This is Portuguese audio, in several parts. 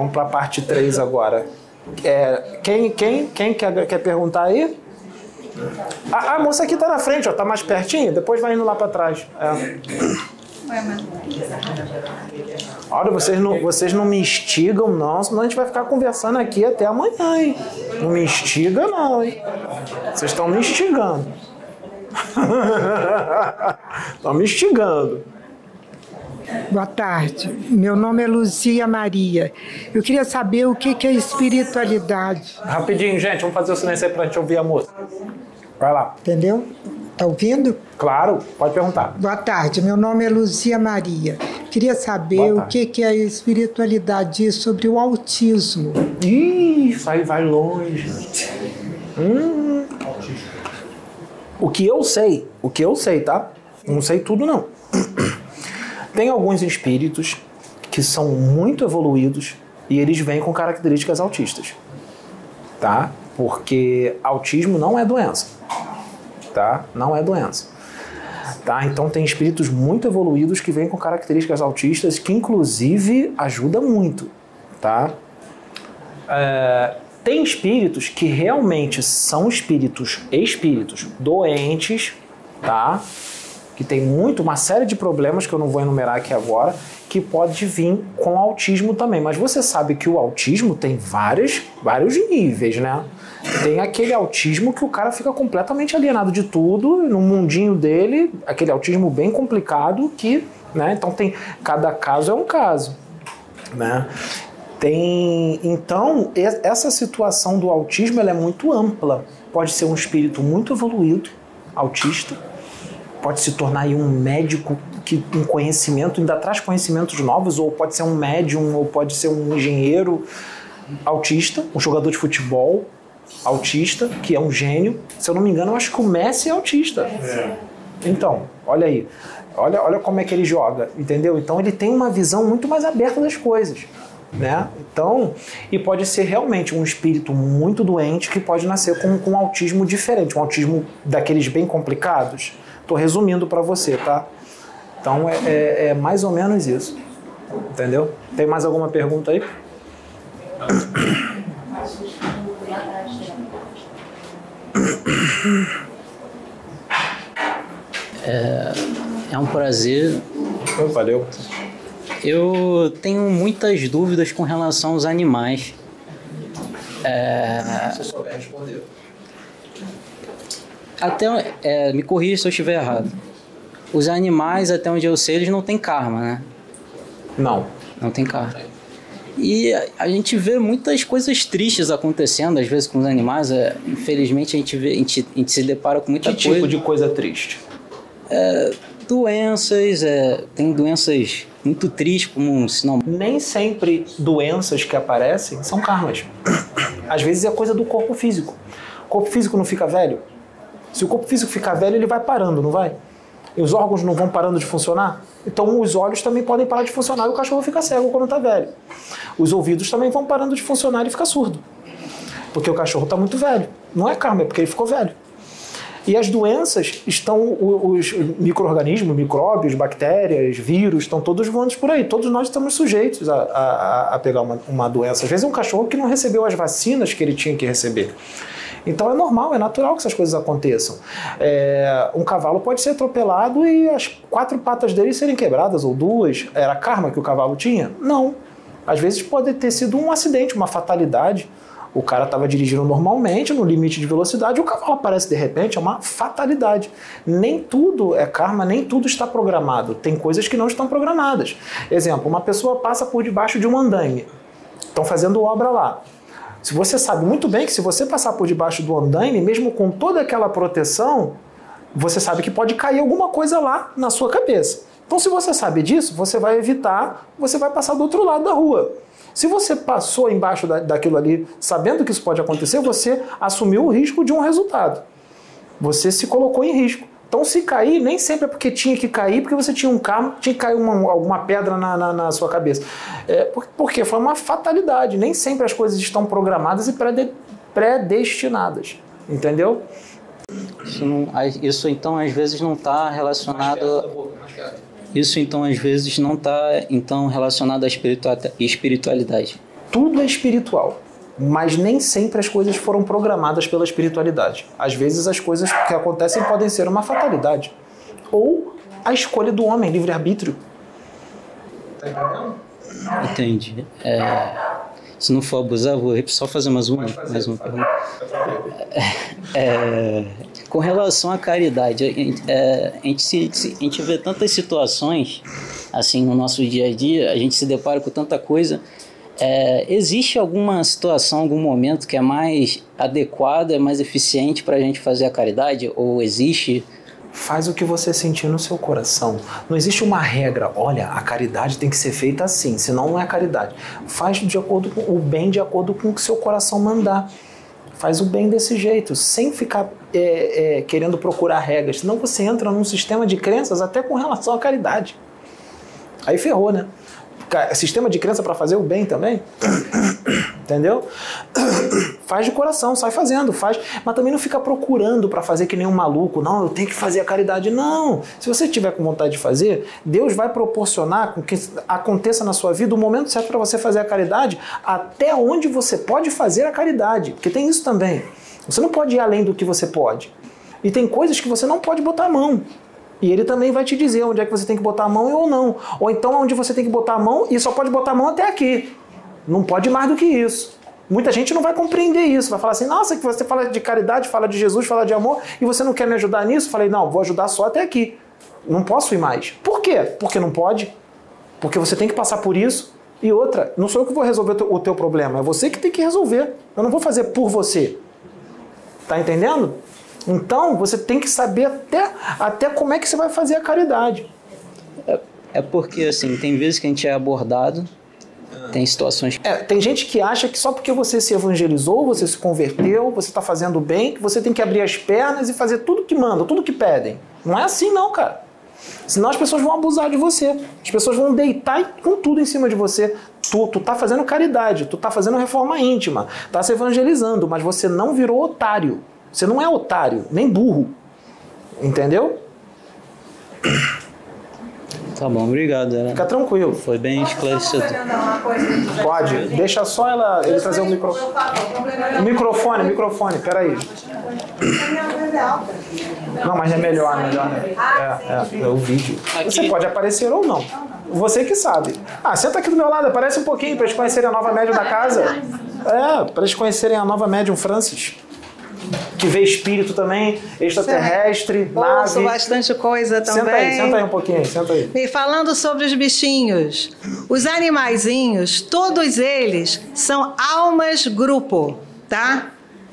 Vamos para a parte 3 agora. É, quem, quem, quem quer, quer perguntar aí? A, a moça aqui tá na frente, ó, tá mais pertinho, depois vai indo lá para trás. É. Olha, vocês não, vocês não me instigam, não, senão a gente vai ficar conversando aqui até amanhã, hein? Não me instiga, não, hein? Vocês estão me instigando. Estão me instigando. Boa tarde. Meu nome é Luzia Maria. Eu queria saber o que é espiritualidade. Rapidinho, gente, vamos fazer o silêncio aí pra gente ouvir a moça. Vai lá. Entendeu? Tá ouvindo? Claro, pode perguntar. Boa tarde, meu nome é Luzia Maria. Queria saber o que, que a espiritualidade diz sobre o autismo. Ih, vai, vai longe. Hum. O que eu sei, o que eu sei, tá? Não sei tudo, não. Tem alguns espíritos que são muito evoluídos e eles vêm com características autistas, tá? Porque autismo não é doença tá? Não é doença. Tá? Então tem espíritos muito evoluídos que vêm com características autistas que inclusive ajuda muito, tá? É, tem espíritos que realmente são espíritos, espíritos doentes, tá? Que tem muito, uma série de problemas que eu não vou enumerar aqui agora, que pode vir com autismo também. Mas você sabe que o autismo tem vários, vários níveis, né? Tem aquele autismo que o cara fica completamente alienado de tudo, no mundinho dele, aquele autismo bem complicado que, né? Então tem cada caso é um caso, né? Tem, então essa situação do autismo ela é muito ampla. Pode ser um espírito muito evoluído, autista, pode se tornar um médico que um conhecimento ainda traz conhecimentos novos, ou pode ser um médium, ou pode ser um engenheiro autista, um jogador de futebol, autista, que é um gênio. Se eu não me engano, eu acho que o Messi é autista. É. Então, olha aí. Olha, olha como é que ele joga, entendeu? Então ele tem uma visão muito mais aberta das coisas. Né? Então, e pode ser realmente um espírito muito doente que pode nascer com, com um autismo diferente, um autismo daqueles bem complicados. Estou resumindo para você, tá? Então é, é, é, mais ou menos isso, entendeu? Tem mais alguma pergunta aí? É, é um prazer. Valeu. Eu tenho muitas dúvidas com relação aos animais. É... Se souber responder. Até, é, me corrija se eu estiver errado. Os animais, até onde eu sei, eles não têm karma, né? Não. Não tem karma. E a gente vê muitas coisas tristes acontecendo, às vezes, com os animais. É, infelizmente, a gente, vê, a gente, a gente se depara com muita que coisa. tipo de coisa triste? É, doenças, é, tem doenças muito tristes, como se não... Nem sempre doenças que aparecem são karmas. Às vezes é coisa do corpo físico. O corpo físico não fica velho? Se o corpo físico ficar velho, ele vai parando, não vai? E os órgãos não vão parando de funcionar? Então os olhos também podem parar de funcionar e o cachorro fica cego quando está velho. Os ouvidos também vão parando de funcionar e fica surdo. Porque o cachorro está muito velho. Não é karma, é porque ele ficou velho. E as doenças estão, os micro-organismos, micróbios, bactérias, vírus, estão todos voando por aí. Todos nós estamos sujeitos a, a, a pegar uma, uma doença. Às vezes é um cachorro que não recebeu as vacinas que ele tinha que receber. Então é normal, é natural que essas coisas aconteçam. É, um cavalo pode ser atropelado e as quatro patas dele serem quebradas, ou duas. Era karma que o cavalo tinha? Não. Às vezes pode ter sido um acidente, uma fatalidade. O cara estava dirigindo normalmente, no limite de velocidade, o cavalo aparece de repente, é uma fatalidade. Nem tudo é karma, nem tudo está programado. Tem coisas que não estão programadas. Exemplo, uma pessoa passa por debaixo de um andaime. Estão fazendo obra lá. Se você sabe muito bem que se você passar por debaixo do andaime, mesmo com toda aquela proteção, você sabe que pode cair alguma coisa lá na sua cabeça. Então, se você sabe disso, você vai evitar, você vai passar do outro lado da rua. Se você passou embaixo da, daquilo ali, sabendo que isso pode acontecer, você assumiu o risco de um resultado. Você se colocou em risco. Então, se cair, nem sempre é porque tinha que cair, porque você tinha um carro, tinha que cair uma, alguma pedra na, na, na sua cabeça. É, porque foi uma fatalidade. Nem sempre as coisas estão programadas e predestinadas. Entendeu? Isso, não, isso então, às vezes, não está relacionado. Isso então às vezes não está então relacionado à espiritualidade. Tudo é espiritual, mas nem sempre as coisas foram programadas pela espiritualidade. Às vezes as coisas que acontecem podem ser uma fatalidade ou a escolha do homem, livre-arbítrio. Tá? Entendi. É, se não for abusar, vou só fazer mais uma, fazer, mais uma pergunta. É, com relação à caridade, é, a, gente se, a gente vê tantas situações assim no nosso dia a dia, a gente se depara com tanta coisa. É, existe alguma situação, algum momento que é mais adequado, é mais eficiente para a gente fazer a caridade? Ou existe Faz o que você sentir no seu coração. Não existe uma regra. Olha, a caridade tem que ser feita assim, senão não é caridade. Faz de acordo com o bem de acordo com o que seu coração mandar. Faz o bem desse jeito, sem ficar é, é, querendo procurar regras. Senão você entra num sistema de crenças até com relação à caridade. Aí ferrou, né? Sistema de crença para fazer o bem também. Entendeu? Faz de coração, sai fazendo, faz, mas também não fica procurando para fazer que nem um maluco. Não, eu tenho que fazer a caridade. Não. Se você tiver com vontade de fazer, Deus vai proporcionar com que aconteça na sua vida o momento certo para você fazer a caridade, até onde você pode fazer a caridade. Porque tem isso também. Você não pode ir além do que você pode. E tem coisas que você não pode botar a mão. E ele também vai te dizer onde é que você tem que botar a mão ou não. Ou então onde você tem que botar a mão e só pode botar a mão até aqui. Não pode mais do que isso. Muita gente não vai compreender isso, vai falar assim: nossa, que você fala de caridade, fala de Jesus, fala de amor, e você não quer me ajudar nisso? Falei: não, vou ajudar só até aqui. Não posso ir mais. Por quê? Porque não pode. Porque você tem que passar por isso. E outra, não sou eu que vou resolver o teu problema, é você que tem que resolver. Eu não vou fazer por você. Tá entendendo? Então, você tem que saber até, até como é que você vai fazer a caridade. É, é porque, assim, tem vezes que a gente é abordado, tem situações. É, tem gente que acha que só porque você se evangelizou, você se converteu, você está fazendo bem, que você tem que abrir as pernas e fazer tudo que mandam, tudo que pedem. Não é assim, não, cara. Senão as pessoas vão abusar de você. As pessoas vão deitar com tudo em cima de você. Tu, tu tá fazendo caridade, tu tá fazendo reforma íntima, tá se evangelizando, mas você não virou otário. Você não é otário, nem burro. Entendeu? Tá bom, obrigado. Era... Fica tranquilo. Foi bem esclarecedor. Pode, deixa só ela, ele trazer o microfone. O microfone, microfone, peraí. Não, mas é melhor, melhor, né? É, é, é o vídeo. Você pode aparecer ou não. Você que sabe. Ah, senta aqui do meu lado, aparece um pouquinho para eles conhecerem a nova médium da casa. É, para eles conhecerem a nova médium Francis que vê espírito também, extraterrestre, Ouço nave. bastante coisa também. Senta aí, senta aí um pouquinho, senta aí. E falando sobre os bichinhos, os animaizinhos, todos eles são almas grupo, tá?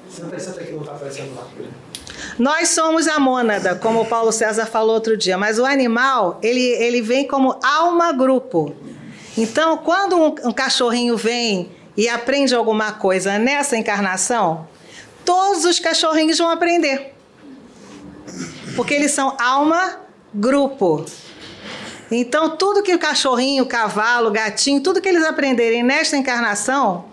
Senta aí, senta aí que não tá aparecendo lá. Nós somos a mônada, como o Paulo César falou outro dia, mas o animal, ele, ele vem como alma grupo. Então, quando um, um cachorrinho vem e aprende alguma coisa nessa encarnação, todos os cachorrinhos vão aprender. Porque eles são alma grupo. Então, tudo que o cachorrinho, o cavalo, o gatinho, tudo que eles aprenderem nesta encarnação,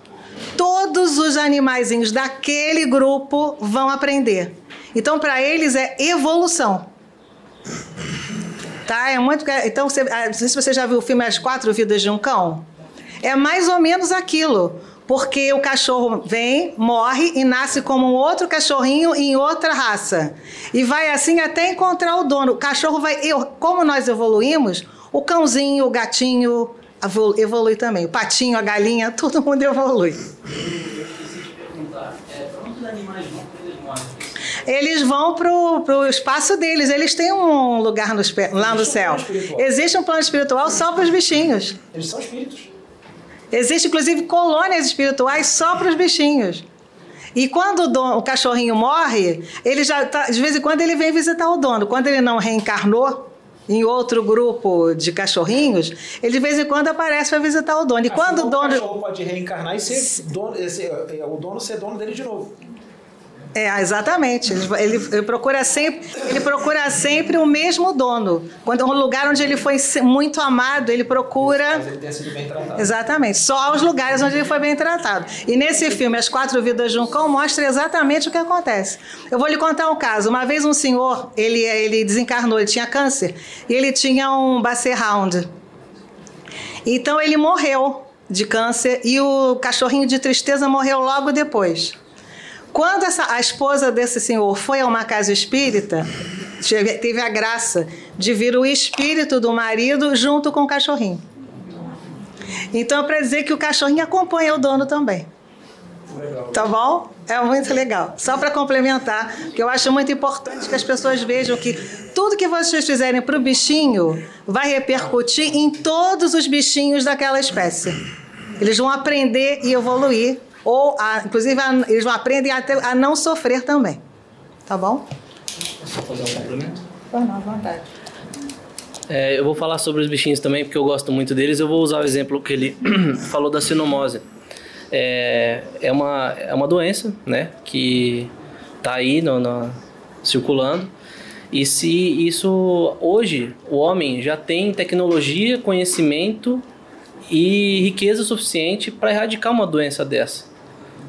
todos os animaizinhos daquele grupo vão aprender. Então, para eles é evolução. Tá? É muito. Então, você, ah, não sei se você já viu o filme As Quatro Vidas de um Cão. É mais ou menos aquilo. Porque o cachorro vem, morre e nasce como um outro cachorrinho em outra raça. E vai assim até encontrar o dono. O cachorro vai. Como nós evoluímos, o cãozinho, o gatinho evolui também. O patinho, a galinha, todo mundo evolui. Eles vão para o espaço deles, eles têm um lugar no, lá no céu. Existe um plano espiritual só para os bichinhos. Eles são espíritos. Existem, inclusive, colônias espirituais só para os bichinhos. E quando o, dono, o cachorrinho morre, ele já tá, de vez em quando ele vem visitar o dono. Quando ele não reencarnou em outro grupo de cachorrinhos, ele de vez em quando aparece para visitar o dono. E assim quando o dono. O cachorro pode reencarnar e ser dono, esse, é, o dono ser dono dele de novo. É, exatamente. Ele, ele, ele, procura sempre, ele procura sempre o mesmo dono. Quando um lugar onde ele foi muito amado, ele procura. Mas ele tenha sido bem tratado. Exatamente. Só os lugares onde ele foi bem tratado. E nesse filme, As Quatro Vidas de um Cão, mostra exatamente o que acontece. Eu vou lhe contar um caso. Uma vez um senhor, ele, ele desencarnou, ele tinha câncer, e ele tinha um Basset Hound. Então ele morreu de câncer e o cachorrinho de tristeza morreu logo depois. Quando essa, a esposa desse senhor foi a uma casa espírita, teve a graça de vir o espírito do marido junto com o cachorrinho. Então, é para dizer que o cachorrinho acompanha o dono também. Tá bom? É muito legal. Só para complementar, que eu acho muito importante que as pessoas vejam que tudo que vocês fizerem para o bichinho vai repercutir em todos os bichinhos daquela espécie. Eles vão aprender e evoluir ou, a, inclusive, a, eles aprendem a, ter, a não sofrer também. Tá bom? Posso fazer um complemento? Pois não, à vontade. É, eu vou falar sobre os bichinhos também, porque eu gosto muito deles. Eu vou usar o exemplo que ele falou da sinomose. É, é, uma, é uma doença, né? Que tá aí no, no, circulando. E se isso hoje o homem já tem tecnologia, conhecimento e riqueza suficiente para erradicar uma doença dessa.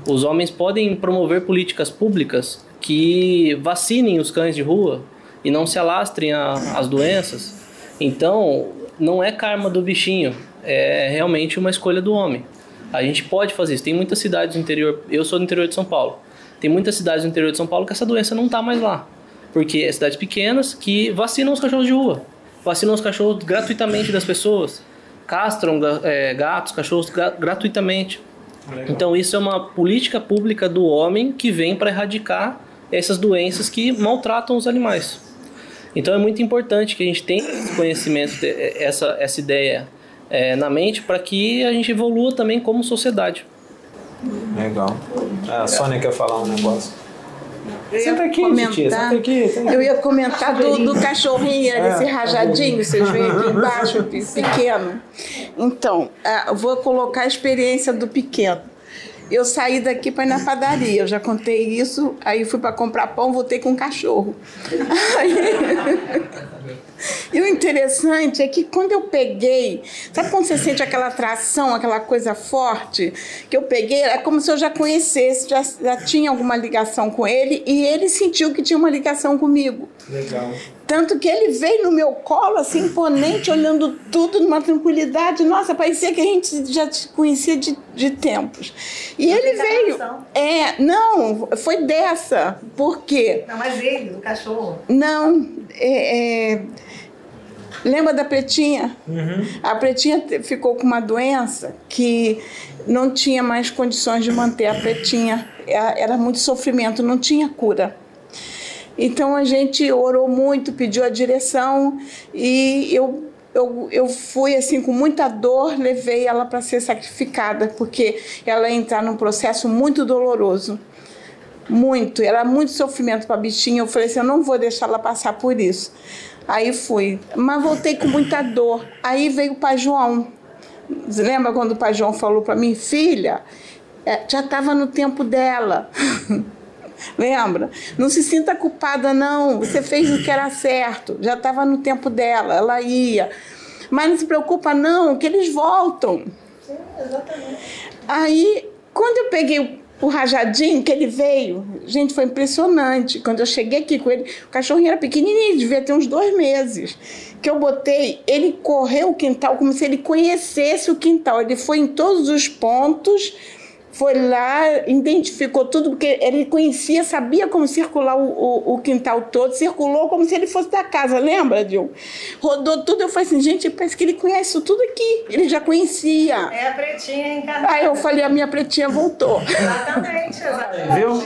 Os homens podem promover políticas públicas que vacinem os cães de rua e não se alastrem as doenças. Então, não é karma do bichinho, é realmente uma escolha do homem. A gente pode fazer isso. Tem muitas cidades do interior, eu sou do interior de São Paulo. Tem muitas cidades do interior de São Paulo que essa doença não está mais lá. Porque é cidades pequenas que vacinam os cachorros de rua. Vacinam os cachorros gratuitamente das pessoas. Castram é, gatos, cachorros gratuitamente. Legal. Então isso é uma política pública do homem que vem para erradicar essas doenças que maltratam os animais. Então é muito importante que a gente tenha esse conhecimento, essa, essa ideia é, na mente para que a gente evolua também como sociedade. Legal. A Sônia quer falar um negócio. Senta aqui, comentar, senta aqui, senta aqui. Eu ia comentar do, do cachorrinho, é, desse rajadinho, vocês veem aqui embaixo, pequeno. Então, uh, vou colocar a experiência do pequeno. Eu saí daqui para ir na padaria, eu já contei isso, aí fui para comprar pão, voltei com um cachorro. Aí... E o interessante é que quando eu peguei, sabe quando você sente aquela atração, aquela coisa forte? Que eu peguei, é como se eu já conhecesse, já, já tinha alguma ligação com ele e ele sentiu que tinha uma ligação comigo. Legal. Tanto que ele veio no meu colo, assim, imponente, olhando tudo numa tranquilidade. Nossa, parecia que a gente já te conhecia de, de tempos. E ele veio. É, não, foi dessa. Por quê? Não, mas ele, o cachorro. Não, é, é Lembra da Pretinha? Uhum. A Pretinha ficou com uma doença que não tinha mais condições de manter a Pretinha. Era muito sofrimento, não tinha cura. Então a gente orou muito, pediu a direção e eu, eu, eu fui assim com muita dor, levei ela para ser sacrificada, porque ela ia entrar num processo muito doloroso. Muito, era muito sofrimento para a bichinha. Eu falei assim: eu não vou deixar ela passar por isso. Aí fui, mas voltei com muita dor. Aí veio o pai João. Lembra quando o pai João falou para mim, filha, é, já estava no tempo dela. Lembra? Não se sinta culpada, não. Você fez o que era certo. Já estava no tempo dela, ela ia. Mas não se preocupa, não, que eles voltam. Sim, exatamente. Aí, quando eu peguei o rajadinho que ele veio, gente, foi impressionante. Quando eu cheguei aqui com ele, o cachorrinho era pequenininho, devia ter uns dois meses. Que eu botei, ele correu o quintal como se ele conhecesse o quintal. Ele foi em todos os pontos foi lá, identificou tudo, porque ele conhecia, sabia como circular o, o, o, quintal todo, circulou como se ele fosse da casa, lembra, Dil? Rodou tudo, eu falei assim, gente, parece que ele conhece isso tudo aqui, ele já conhecia. É a pretinha encarnada. Aí eu falei, a minha pretinha voltou. Exatamente, exatamente. Viu?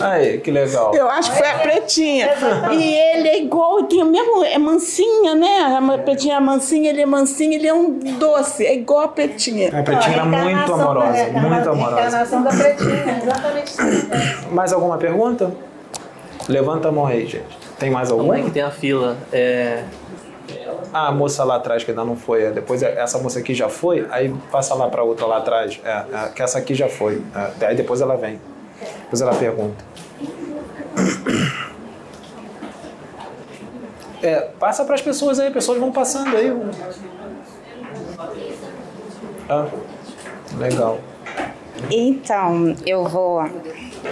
Aí, que legal. Eu acho que foi a pretinha. E ele é igual, tem o mesmo, é mansinha, né? A pretinha é mansinha, ele é mansinho, ele é um doce, é igual a pretinha. A pretinha era muito amorosa amorosa, é, muito amorosa. Encarnação da pretinha, exatamente Mais alguma pergunta? Levanta a mão aí, gente. Tem mais alguma? Como é que tem a fila? É... Ah, a moça lá atrás que ainda não foi. É, depois é, essa moça aqui já foi, aí passa lá para outra lá atrás. É, é, que essa aqui já foi. É, aí depois ela vem. Depois ela pergunta. É, passa para as pessoas aí, pessoas vão passando aí. Ah, legal. Então, eu vou.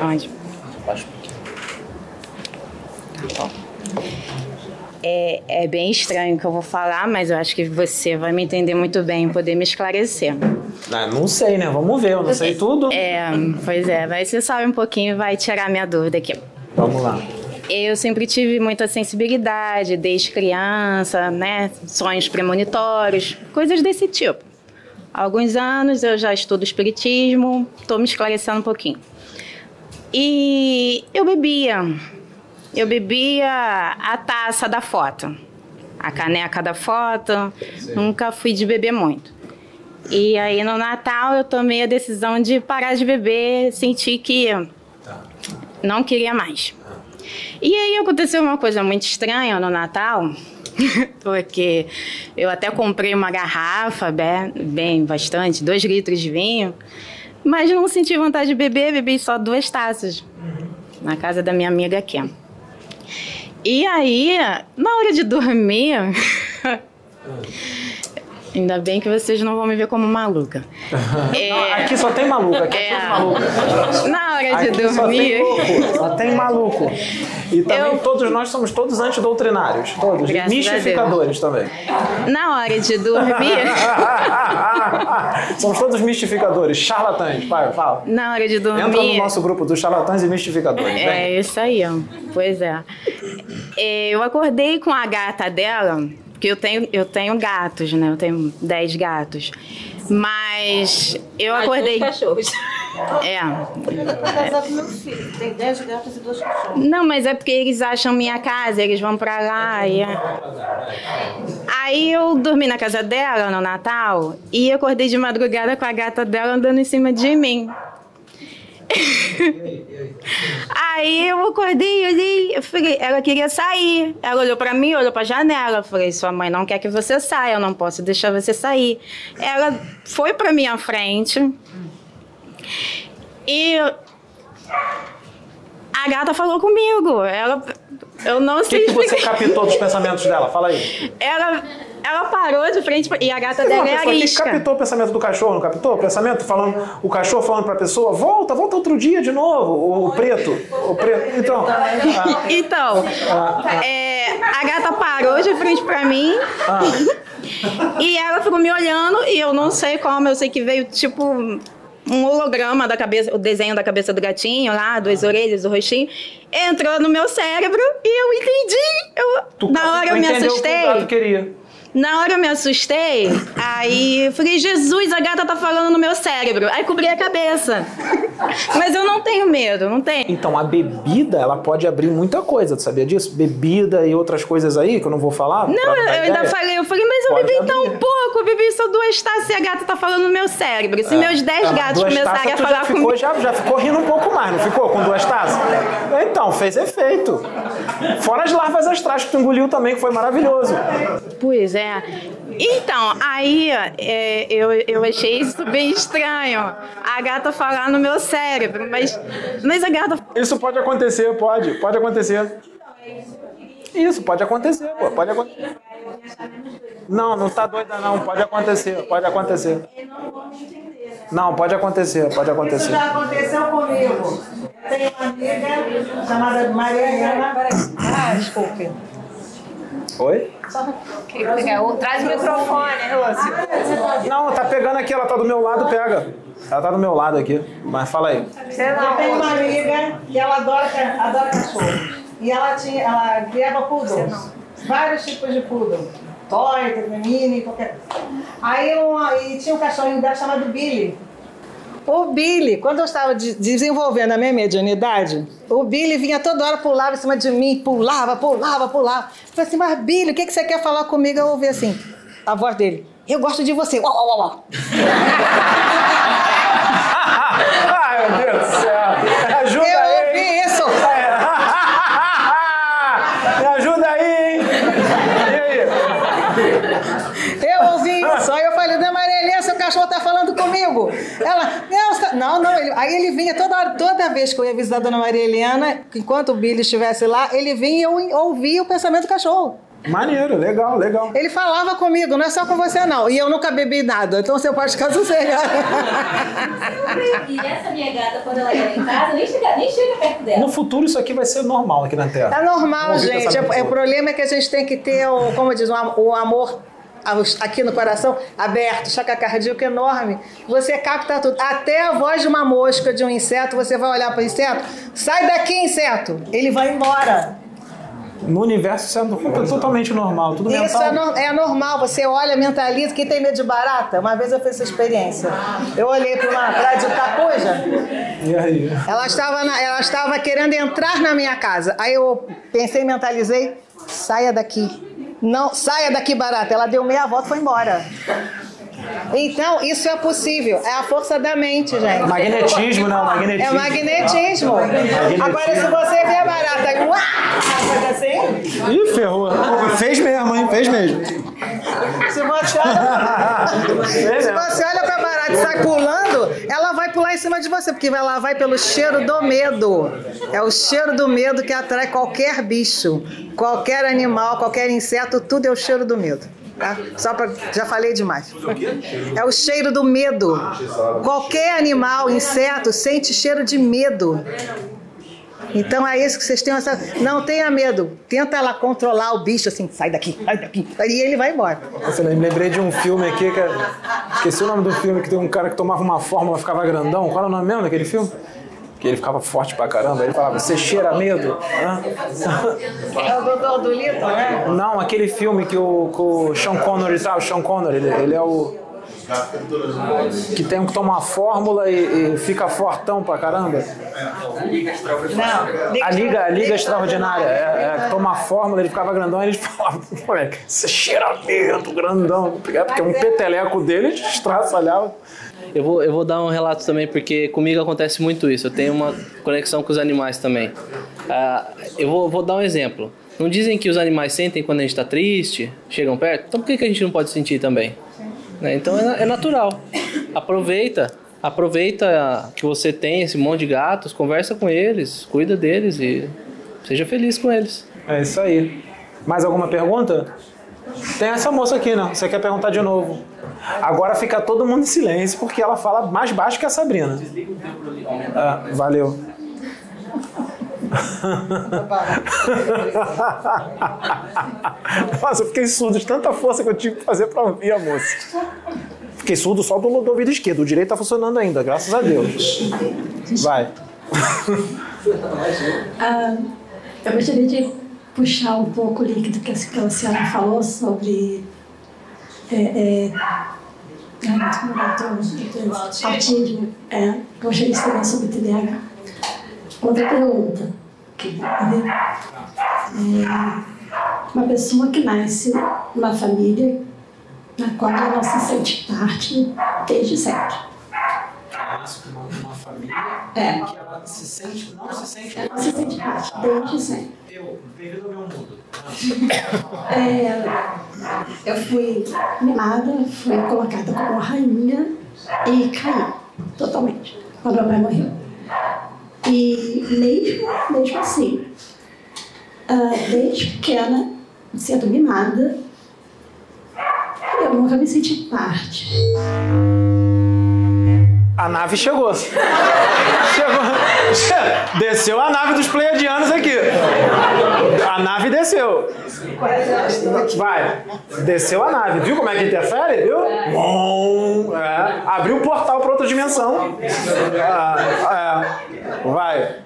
Onde? Baixa um pouquinho. É, é bem estranho o que eu vou falar, mas eu acho que você vai me entender muito bem e poder me esclarecer. Ah, não sei, né? Vamos ver, eu não sei tudo. É, pois é, mas você sabe um pouquinho e vai tirar minha dúvida aqui. Vamos lá. Eu sempre tive muita sensibilidade, desde criança, né? Sonhos premonitórios, coisas desse tipo. Há alguns anos eu já estudo espiritismo, estou me esclarecendo um pouquinho. E eu bebia. Eu bebia a taça da foto, a caneca da foto. Nunca fui de beber muito. E aí no Natal eu tomei a decisão de parar de beber, senti que não queria mais. E aí aconteceu uma coisa muito estranha no Natal, porque eu até comprei uma garrafa, bem, bem bastante, dois litros de vinho, mas não senti vontade de beber, bebi só duas taças na casa da minha amiga aqui. E aí, na hora de dormir, ainda bem que vocês não vão me ver como maluca. Não, aqui só tem maluco, aqui é, É. tudo maluco. Na hora de Aqui só dormir. tem louco, só tem maluco. E também Eu- todos nós somos todos antidoutrinários, todos. Graças mistificadores também. Na hora de dormir. somos todos mistificadores, charlatães. Pai, fala. Na hora de dormir. Entra no nosso grupo dos charlatães e mistificadores. Vem. É isso aí. Pois é. É, Eu acordei com a gata dela, porque eu tenho, eu tenho gatos, né? Eu tenho 10 gatos. Mas eu acordei. cachorros. É. Eu tô casada com meu filho. Tem 10 gatos e dois cachorros. Não, mas é porque eles acham minha casa, eles vão pra lá. E... Aí eu dormi na casa dela no Natal e acordei de madrugada com a gata dela andando em cima de mim. Aí eu acordei, olhei, eu falei, ela queria sair. Ela olhou pra mim, olhou pra janela. Eu falei, sua mãe não quer que você saia, eu não posso deixar você sair. Ela foi pra minha frente e a gata falou comigo. Ela, eu não O sei que, que você captou dos pensamentos dela? Fala aí. Ela, ela parou de frente pra- e a gata uma dela é que arisca. captou o pensamento do cachorro, não captou? O pensamento falando, o cachorro falando pra pessoa, volta, volta outro dia de novo. O, o preto, o preto. Então, ah, Então, é, a gata parou de frente pra mim ah, e ela ficou me olhando e eu não sei como, eu sei que veio tipo um holograma da cabeça, o desenho da cabeça do gatinho lá, duas orelhas, o rostinho, entrou no meu cérebro e eu entendi. Eu, tu, na hora tu eu me entendeu o que o assustei. gato queria. Na hora eu me assustei, aí eu falei, Jesus, a gata tá falando no meu cérebro. Aí cobri a cabeça. Mas eu não tenho medo, não tenho. Então, a bebida, ela pode abrir muita coisa, tu sabia disso? Bebida e outras coisas aí, que eu não vou falar. Não, eu dar ainda ideia. falei, eu falei, mas eu Pode bebi tão abrir. pouco, eu bebi só duas taças e a gata tá falando no meu cérebro. Se meus dez É, gatos começarem a falar já ficou, comigo. já, já ficou rindo um pouco mais, não ficou com duas taças? Então, fez efeito. Fora as larvas astrais que tu engoliu também, que foi maravilhoso. Pois é. Então, aí é, eu, eu achei isso bem estranho. A gata falar no meu cérebro, mas, mas a gata. Isso pode acontecer, pode, pode acontecer. Isso, pode acontecer, pô, pode acontecer. Não, não tá doida não, pode acontecer, pode acontecer. Não, pode acontecer, pode acontecer. Já aconteceu comigo. Tenho uma amiga chamada Mariana. Ah, desculpe. Oi? Traz o microfone, Rússia. Não, tá pegando aqui, ela tá do meu lado, pega. Ela tá do meu lado aqui, mas fala aí. Eu tenho uma amiga que ela adora, adora cachorro. E ela, tinha, ela criava poodles. Vários tipos de poodle. Toy, mini, qualquer. Aí uma, e tinha um cachorrinho dela chamado Billy. O Billy, quando eu estava de- desenvolvendo a minha mediunidade, o Billy vinha toda hora, pulava em cima de mim, pulava, pulava, pulava. Eu falei assim, mas Billy, o que, que você quer falar comigo? Eu ouvi assim, a voz dele. Eu gosto de você. Uau, uau, uau. Ai, meu Deus do céu. Me ajuda Eu aí. ouvi isso. Me ajuda aí, hein? E aí? Eu ouvi isso. Aí eu falei, Dona Maria Helena, seu cachorro tá falando o comigo. Ela, Nelson, não, não. Ele, aí ele vinha toda hora, toda vez que eu ia visitar a dona Maria Eliana, enquanto o Billy estivesse lá, ele vinha e eu ouvia o pensamento do cachorro. Maneiro, legal, legal. Ele falava comigo, não é só com você não. E eu nunca bebi nada, então você pode ficar sossegado. E essa minha gata, quando ela ia em casa, nem chega, nem chega perto dela. No futuro isso aqui vai ser normal aqui na Terra. É normal, Vamos gente. pensamento É, é, o problema é que a gente tem que ter, o, como diz, o o amor aqui no coração aberto, chaca cardíaco enorme. Você capta tudo. Até a voz de uma mosca, de um inseto, você vai olhar para o inseto, sai daqui, inseto. Ele vai embora. No universo isso é no- totalmente normal, tudo Isso mental. é, no- é normal, você olha, mentaliza. Quem tem medo de barata? Uma vez eu fiz essa experiência. Eu olhei para uma praia de Itacuja, E aí? ela estava, na- ela estava querendo entrar na minha casa. Aí eu pensei, mentalizei, saia daqui. Não, saia daqui, barata. Ela deu meia volta e foi embora. Então, isso é possível. É a força da mente, gente. Magnetismo, não, magnetismo. É magnetismo. Agora, se você vê a barata uá, faz assim, Ih, ferrou. Fez mesmo, hein? Fez mesmo. Se você olha, se você olha pra barata e sai pulando, ela vai pular em cima de você, porque ela vai pelo cheiro do medo. É o cheiro do medo que atrai qualquer bicho, qualquer animal, qualquer inseto, tudo é o cheiro do medo. Tá? Só pra, já falei demais. É o cheiro do medo. Qualquer animal, inseto, sente cheiro de medo. Então é isso que vocês têm essa. Não tenha medo. Tenta lá controlar o bicho assim, sai daqui, sai daqui. E ele vai embora. Nossa, eu me lembrei de um filme aqui que. é- Esqueci o nome do filme, que tem um cara que tomava uma fórmula e ficava grandão. Qual era o nome mesmo daquele filme? Que ele ficava forte pra caramba. Ele falava, você cheira medo? Hã? É o doutor do Lito, né? Não, aquele filme que o, que o Sean Connery tá, o Sean Connery, ele, ele é o. Que tem que tomar fórmula e, e fica fortão pra caramba. Não. A Liga, a Liga Extraordinária. É, é, toma a fórmula, ele ficava grandão e ele falava, moleque, você cheira medo, grandão. É porque um peteleco dele estraçalhava. Eu vou, eu vou dar um relato também, porque comigo acontece muito isso. Eu tenho uma conexão com os animais também. Ah, eu vou, vou dar um exemplo. Não dizem que os animais sentem quando a gente está triste, chegam perto? Então por que, que a gente não pode sentir também? Né? Então é, é natural. Aproveita, aproveita que você tem esse monte de gatos, conversa com eles, cuida deles e seja feliz com eles. É isso aí. Mais alguma pergunta? Tem essa moça aqui, né? Você quer perguntar de novo? Agora fica todo mundo em silêncio porque ela fala mais baixo que a Sabrina. Ah, valeu. Nossa, eu fiquei surdo de tanta força que eu tive que fazer pra ouvir a moça. Fiquei surdo só do, do ouvido esquerdo. O direito tá funcionando ainda, graças a Deus. Vai. Ah, eu gostaria de puxar um pouco o líquido que aquela senhora falou sobre é, é, autismo. É, gostaria de saber sobre TDAH. Outra pergunta. É, uma pessoa que nasce numa família na qual ela se sente parte desde sempre. uma família É. que ela se sente, não se sente Ela se sente parte desde sempre. Eu, bem-vindo ao meu mundo. É, eu fui mimada, fui colocada como rainha e caí totalmente quando meu pai morreu. E mesmo, mesmo assim, ah, desde pequena, sendo mimada, eu nunca me senti parte. A nave chegou. Chegou. Che- Desceu a nave dos pleiadianos aqui. A nave desceu. Vai. Desceu a nave. Viu como é que interfere? Viu? Bom. É. Abriu o portal para outra dimensão. É. É. Vai.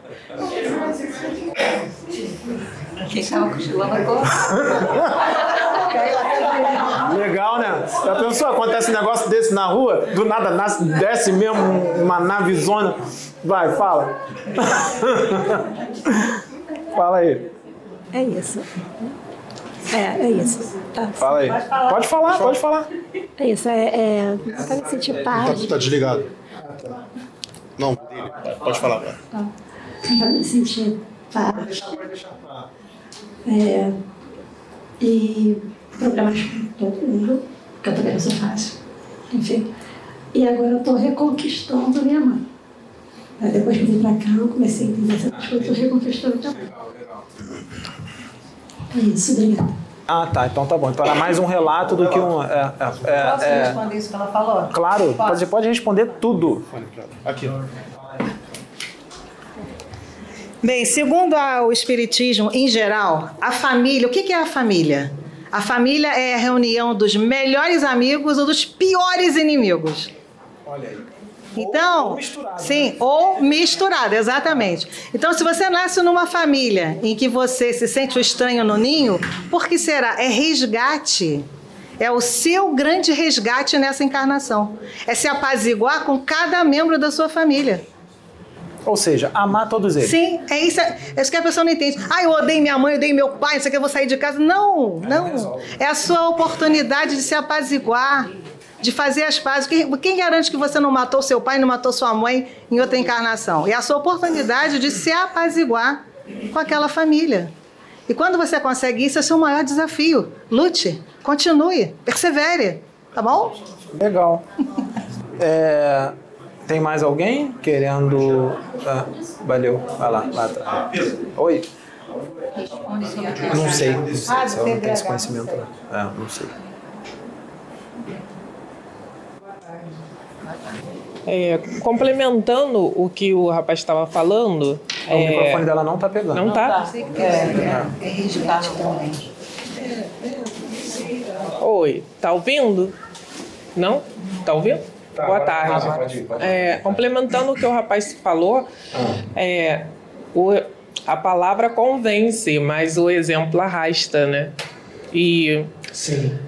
Quem estava cochilando agora? Legal, né? Já pensou? Acontece um negócio desse na rua, do nada nasce, desce mesmo uma navezona. Vai, fala. fala aí. É isso. É, é isso. Tá. Fala aí. Pode falar, pode falar. É isso, é, é nunca me senti parte. Tá desligado. Não. Pode falar. vai. Tá. Nunca me senti parte. É, e problemas com todo mundo, que eu também não sou fácil. Enfim. E agora eu estou reconquistando a minha mãe. Aí depois que eu vim para cá, eu comecei a entender essas coisas, estou reconquistando também. É isso, obrigada. Ah, tá. Então tá bom. Então era mais um relato do que um. É, é, é, Posso é, responder isso que ela falou? Claro, Posso? você pode responder tudo. Aqui, ó. Bem, segundo a- o Espiritismo em geral, a família, o que que é a família? A família é a reunião dos melhores amigos ou dos piores inimigos. Olha aí. Então, sim, ou misturado, exatamente. Então, se você nasce numa família em que você se sente o estranho no ninho, por que será? É resgate. É o seu grande resgate nessa encarnação. É se apaziguar com cada membro da sua família. Ou seja, amar todos eles. Sim, é isso, é isso que a pessoa não entende. Ah, eu odeio minha mãe, eu odeio meu pai, não sei o que, eu vou sair de casa. Não, não. É a sua oportunidade de se apaziguar, de fazer as pazes. Quem, quem garante que você não matou seu pai, não matou sua mãe em outra encarnação? É a sua oportunidade de se apaziguar com aquela família. E quando você consegue isso, é o seu maior desafio. Lute, continue, persevere, tá bom? Legal. É, tem mais alguém querendo. Ah, valeu, vai lá, lá atrás. Oi? Não sei, não sei Ah, não tenho TDAH, esse conhecimento. não. É, não sei. É, complementando o que o rapaz estava falando. O microfone dela não tá pegando. Não tá? É resgate também. Oi, tá ouvindo? Não? Tá ouvindo? Boa tarde. Ah, pode ir, pode ir. É, complementando o que o rapaz falou, é, o- a palavra convence, mas o exemplo arrasta, né? E, Sim.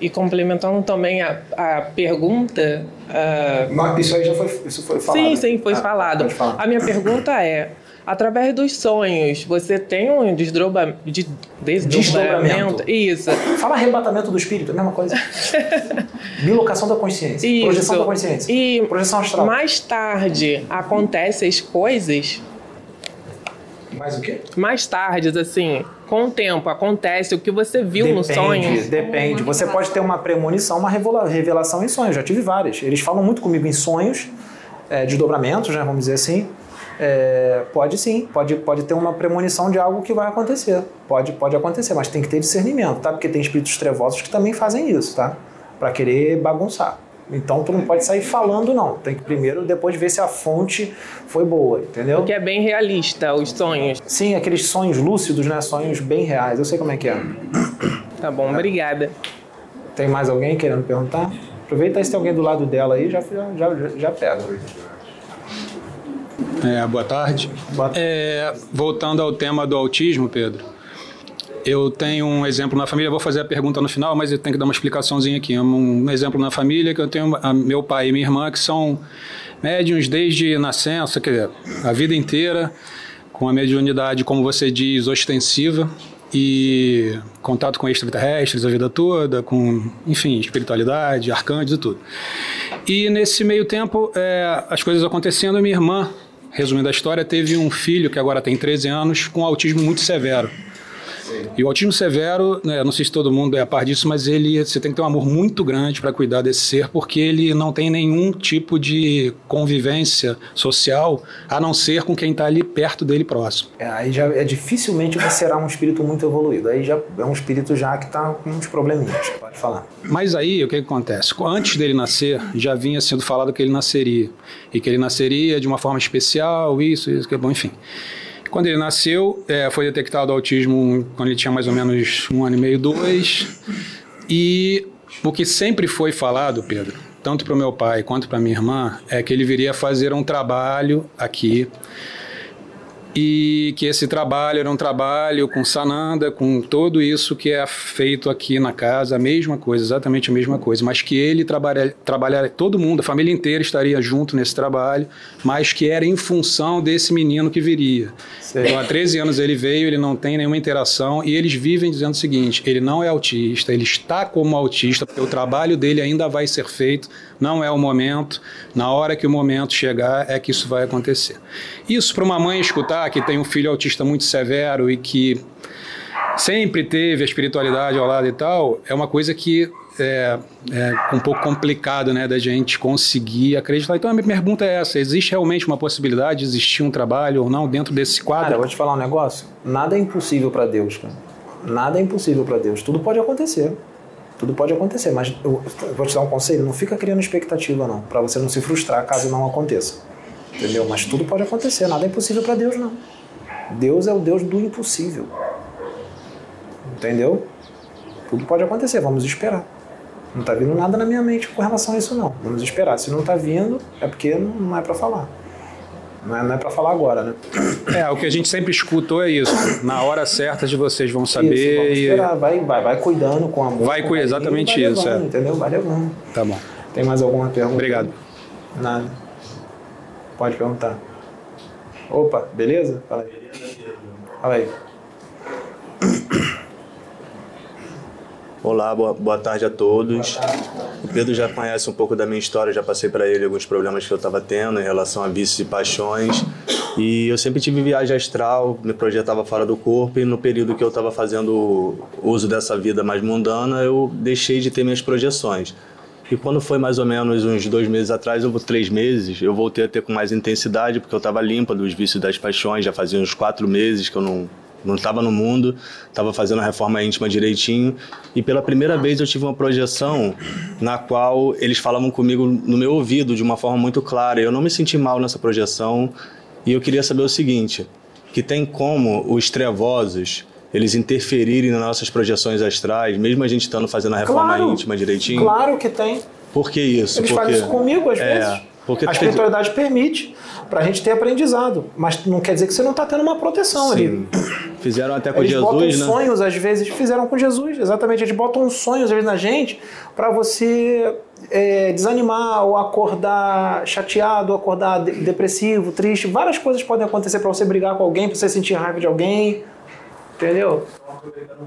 e complementando também a, a pergunta. ah, Mas isso aí já foi, isso foi falado. Sim, sim, foi Ah, falado. A minha pergunta é: através dos sonhos, você tem um desdobra... de... desdobramento? Desdobramento. Isso. Fala arrebatamento do espírito, é a mesma coisa. Bilocação da consciência. Isso. Projeção da consciência. E Projeção astral. mais tarde acontecem as coisas. Mais o quê? Mais tarde, assim, com o tempo, acontece o que você viu no sonho. Depende. Você pode ter uma premonição, uma revela- revelação em sonhos. Já tive várias. Eles falam muito comigo em sonhos, é, desdobramentos, né, vamos dizer assim. É, pode sim, pode, pode ter uma premonição de algo que vai acontecer. Pode, pode acontecer, mas tem que ter discernimento, tá? Porque tem espíritos trevosos que também fazem isso, tá? Para querer bagunçar. Então tu não pode sair falando, não. Tem que primeiro, depois ver se a fonte foi boa, entendeu? Porque é bem realista, os sonhos. Sim, aqueles sonhos lúcidos, né? Sonhos bem reais. Eu sei como é que é. Tá bom, obrigada. Tem mais alguém querendo perguntar? Aproveita aí se tem alguém do lado dela aí, já, já, já, já pega. É, boa tarde. É, voltando ao tema do autismo, Pedro, eu tenho um exemplo na família, vou fazer a pergunta no final, mas eu tenho que dar uma explicaçãozinha aqui. Um, um exemplo na família que eu tenho a- meu pai e minha irmã que são médiums desde nascença, quer dizer, a vida inteira, com a mediunidade, como você diz, ostensiva e contato com extraterrestres a vida toda, com, enfim, espiritualidade, arcanjos e tudo. E nesse meio tempo, é, as coisas acontecendo, minha irmã, resumindo a história, teve um filho que agora tem 13 anos com autismo muito severo. E o autismo severo, né, não sei se todo mundo é a par disso, mas ele você tem que ter um amor muito grande para cuidar desse ser, porque ele não tem nenhum tipo de convivência social, a não ser com quem está ali perto dele próximo. É, aí já é dificilmente você será um espírito muito evoluído. Aí já é um espírito já que está com uns probleminhas. Pode falar. Mas aí o que, que acontece? Antes dele nascer, já vinha sendo falado que ele nasceria. E que ele nasceria de uma forma especial, isso, isso, que é bom, enfim. Quando ele nasceu, é, foi detectado autismo quando ele tinha mais ou menos um ano e meio, dois. E o que sempre foi falado, Pedro, tanto para o meu pai quanto para minha irmã, é que ele viria fazer um trabalho aqui e que esse trabalho era um trabalho com Sananda, com tudo isso que é feito aqui na casa, a mesma coisa, exatamente a mesma coisa, mas que ele trabalha, trabalhar, todo mundo, a família inteira estaria junto nesse trabalho, mas que era em função desse menino que viria. Então, há 13 anos ele veio, ele não tem nenhuma interação e eles vivem dizendo o seguinte: ele não é autista, ele está como autista, porque o trabalho dele ainda vai ser feito, não é o momento, na hora que o momento chegar é que isso vai acontecer. Isso para uma mãe escutar que tem um filho autista muito severo e que sempre teve a espiritualidade ao lado e tal, é uma coisa que é, é um pouco complicado né, da gente conseguir acreditar. Então a minha pergunta é essa: existe realmente uma possibilidade de existir um trabalho ou não dentro desse quadro? Cara, eu vou te falar um negócio. Nada é impossível para Deus, cara. Nada é impossível para Deus. Tudo pode acontecer. Tudo pode acontecer, mas eu vou te dar um conselho: não fica criando expectativa, não, para você não se frustrar caso não aconteça. Entendeu? Mas tudo pode acontecer. Nada é impossível para Deus, não. Deus é o Deus do impossível. Entendeu? Tudo pode acontecer, vamos esperar. Não está vindo nada na minha mente com relação a isso, não. Vamos esperar. Se não está vindo, é porque não é para falar. Não é, não é para falar agora, né? É, o que a gente sempre escutou é isso. Na hora certa de vocês vão saber. Isso, vamos esperar. Vai, vai, vai cuidando com amor. Vai cuidar, exatamente vai isso. Levando, é. Entendeu? Vai levando. Tá bom. Tem mais alguma pergunta? Obrigado. Nada. Pode perguntar. Opa, beleza? Fala aí. Fala aí. Olá, boa, boa tarde a todos. O Pedro já conhece um pouco da minha história, já passei para ele alguns problemas que eu estava tendo em relação a vícios e paixões. E eu sempre tive viagem astral, me projetava fora do corpo e no período que eu estava fazendo uso dessa vida mais mundana, eu deixei de ter minhas projeções. E quando foi mais ou menos uns dois meses atrás, ou três meses, eu voltei a ter com mais intensidade, porque eu estava limpa dos vícios das paixões, já fazia uns quatro meses que eu não não estava no mundo, estava fazendo a reforma íntima direitinho. E pela primeira vez eu tive uma projeção na qual eles falavam comigo no meu ouvido de uma forma muito clara. Eu não me senti mal nessa projeção. E eu queria saber o seguinte, que tem como os trevosos eles interferirem nas nossas projeções astrais, mesmo a gente estando fazendo a reforma Claro. íntima direitinho? Claro que tem. Por que isso? Eles Porque- fazem isso comigo às É, vezes. porque a tem- espiritualidade permite para a gente ter aprendizado, mas não quer dizer que você não está tendo uma proteção ali. Sim. Fizeram até com Eles botam Jesus, né? sonhos, às vezes, fizeram com Jesus, exatamente. Eles botam sonhos, às vezes, na gente para você é, desanimar ou acordar chateado, ou acordar de- depressivo, triste. Várias coisas podem acontecer para você brigar com alguém, para você sentir raiva de alguém. Entendeu?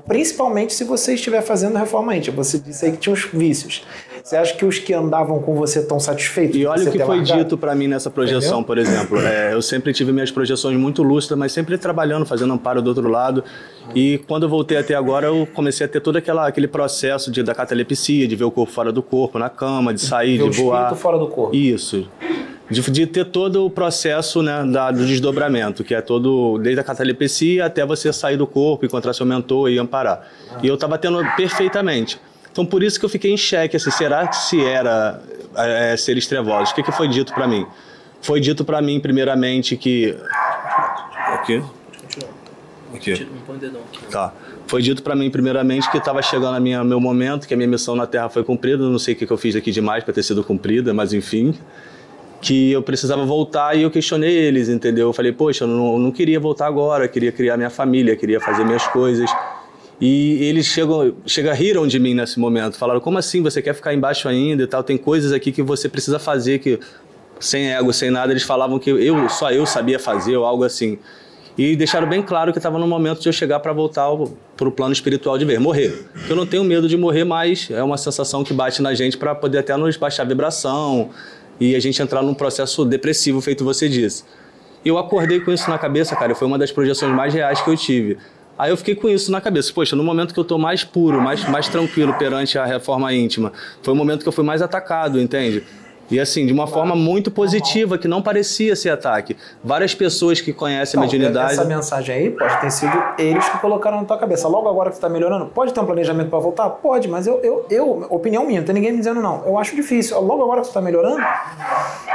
Principalmente se você estiver fazendo reforma íntima. Você disse aí que tinha uns vícios. Você acha que os que andavam com você estão satisfeitos? E olha o que foi largado? dito para mim nessa projeção, Entendeu? por exemplo. É, eu sempre tive minhas projeções muito lúcidas, mas sempre trabalhando, fazendo amparo do outro lado. E quando eu voltei até agora, eu comecei a ter todo aquela, aquele processo de, da catalepsia, de ver o corpo fora do corpo, na cama, de sair, Ver o de voar. espírito fora do corpo. Isso. De, de ter todo o processo né, da- do desdobramento, que é todo, desde a catalepsia até você sair do corpo, encontrar seu mentor e amparar. E eu estava tendo perfeitamente. Então, por isso que eu fiquei em xeque, assim, será que se era é, seres trevosos? O que, que foi dito para mim? Foi dito para mim, primeiramente, que... Aqui? Aqui. Não põe o dedão aqui. Tá. Foi dito para mim, primeiramente, que estava chegando a minha, meu momento, que a minha missão na Terra foi cumprida. Não sei o que, que eu fiz aqui demais para ter sido cumprida, mas enfim. Que eu precisava voltar e eu questionei eles, entendeu? Eu falei, poxa, eu não, eu não queria voltar agora, queria criar minha família, queria fazer minhas coisas. E eles chegam, chega, riram de mim nesse momento. Falaram, como assim? Você quer ficar embaixo ainda e tal? Tem coisas aqui que você precisa fazer que sem ego, sem nada, eles falavam que eu só eu sabia fazer ou algo assim. E deixaram bem claro que estava no momento de eu chegar para voltar para o plano espiritual de ver, morrer. Eu não tenho medo de morrer, mas é uma sensação que bate na gente para poder até nos baixar a vibração e a gente entrar num processo depressivo, feito você disse. E eu acordei com isso na cabeça, cara, foi uma das projeções mais reais que eu tive. Aí eu fiquei com isso na cabeça. Poxa, no momento que eu tô mais puro, mais, mais tranquilo perante a reforma íntima, foi o momento que eu fui mais atacado, entende? E assim, de uma forma muito positiva, que não parecia ser ataque. Várias pessoas que conhecem a Então, mediunidade. Essa mensagem aí pode ter sido eles que colocaram na tua cabeça. Logo agora que você está melhorando, pode ter um planejamento para voltar? Pode, mas eu, eu, eu, opinião minha, não tem ninguém me dizendo não. Eu acho difícil. Logo agora que você está melhorando,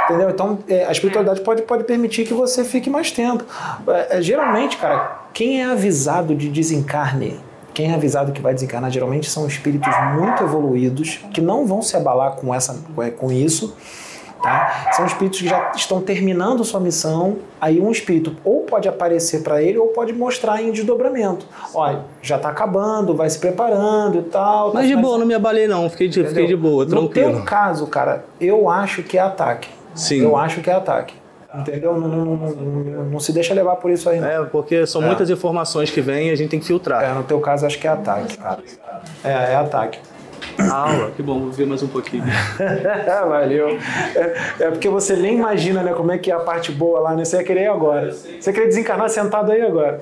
entendeu? Então é, a espiritualidade pode, pode permitir que você fique mais tempo. É, é, geralmente, cara, quem é avisado de desencarne, quem é avisado que vai desencarnar, geralmente são espíritos muito evoluídos que não vão se abalar com, essa, com isso. Tá? São espíritos que já estão terminando sua missão. Aí um espírito ou pode aparecer para ele ou pode mostrar em desdobramento. Olha, já está acabando, vai se preparando e tal. Mas de boa, não me abalei não, fiquei de, fiquei de boa, No tranquilo. teu caso, cara, eu acho que é ataque. Sim. Eu acho que é ataque. Entendeu? Não, não, não- não- não se deixa levar por isso aí. Não. É, porque são É. muitas informações que vêm e a gente tem que filtrar. É, no teu caso, acho que é ataque, cara. É, é ataque. Aula, que bom, vou ver mais um pouquinho. Valeu. É, é porque você nem imagina, né, como é que é a parte boa lá, né? Você ia querer ir agora. Você ia querer desencarnar sentado aí agora.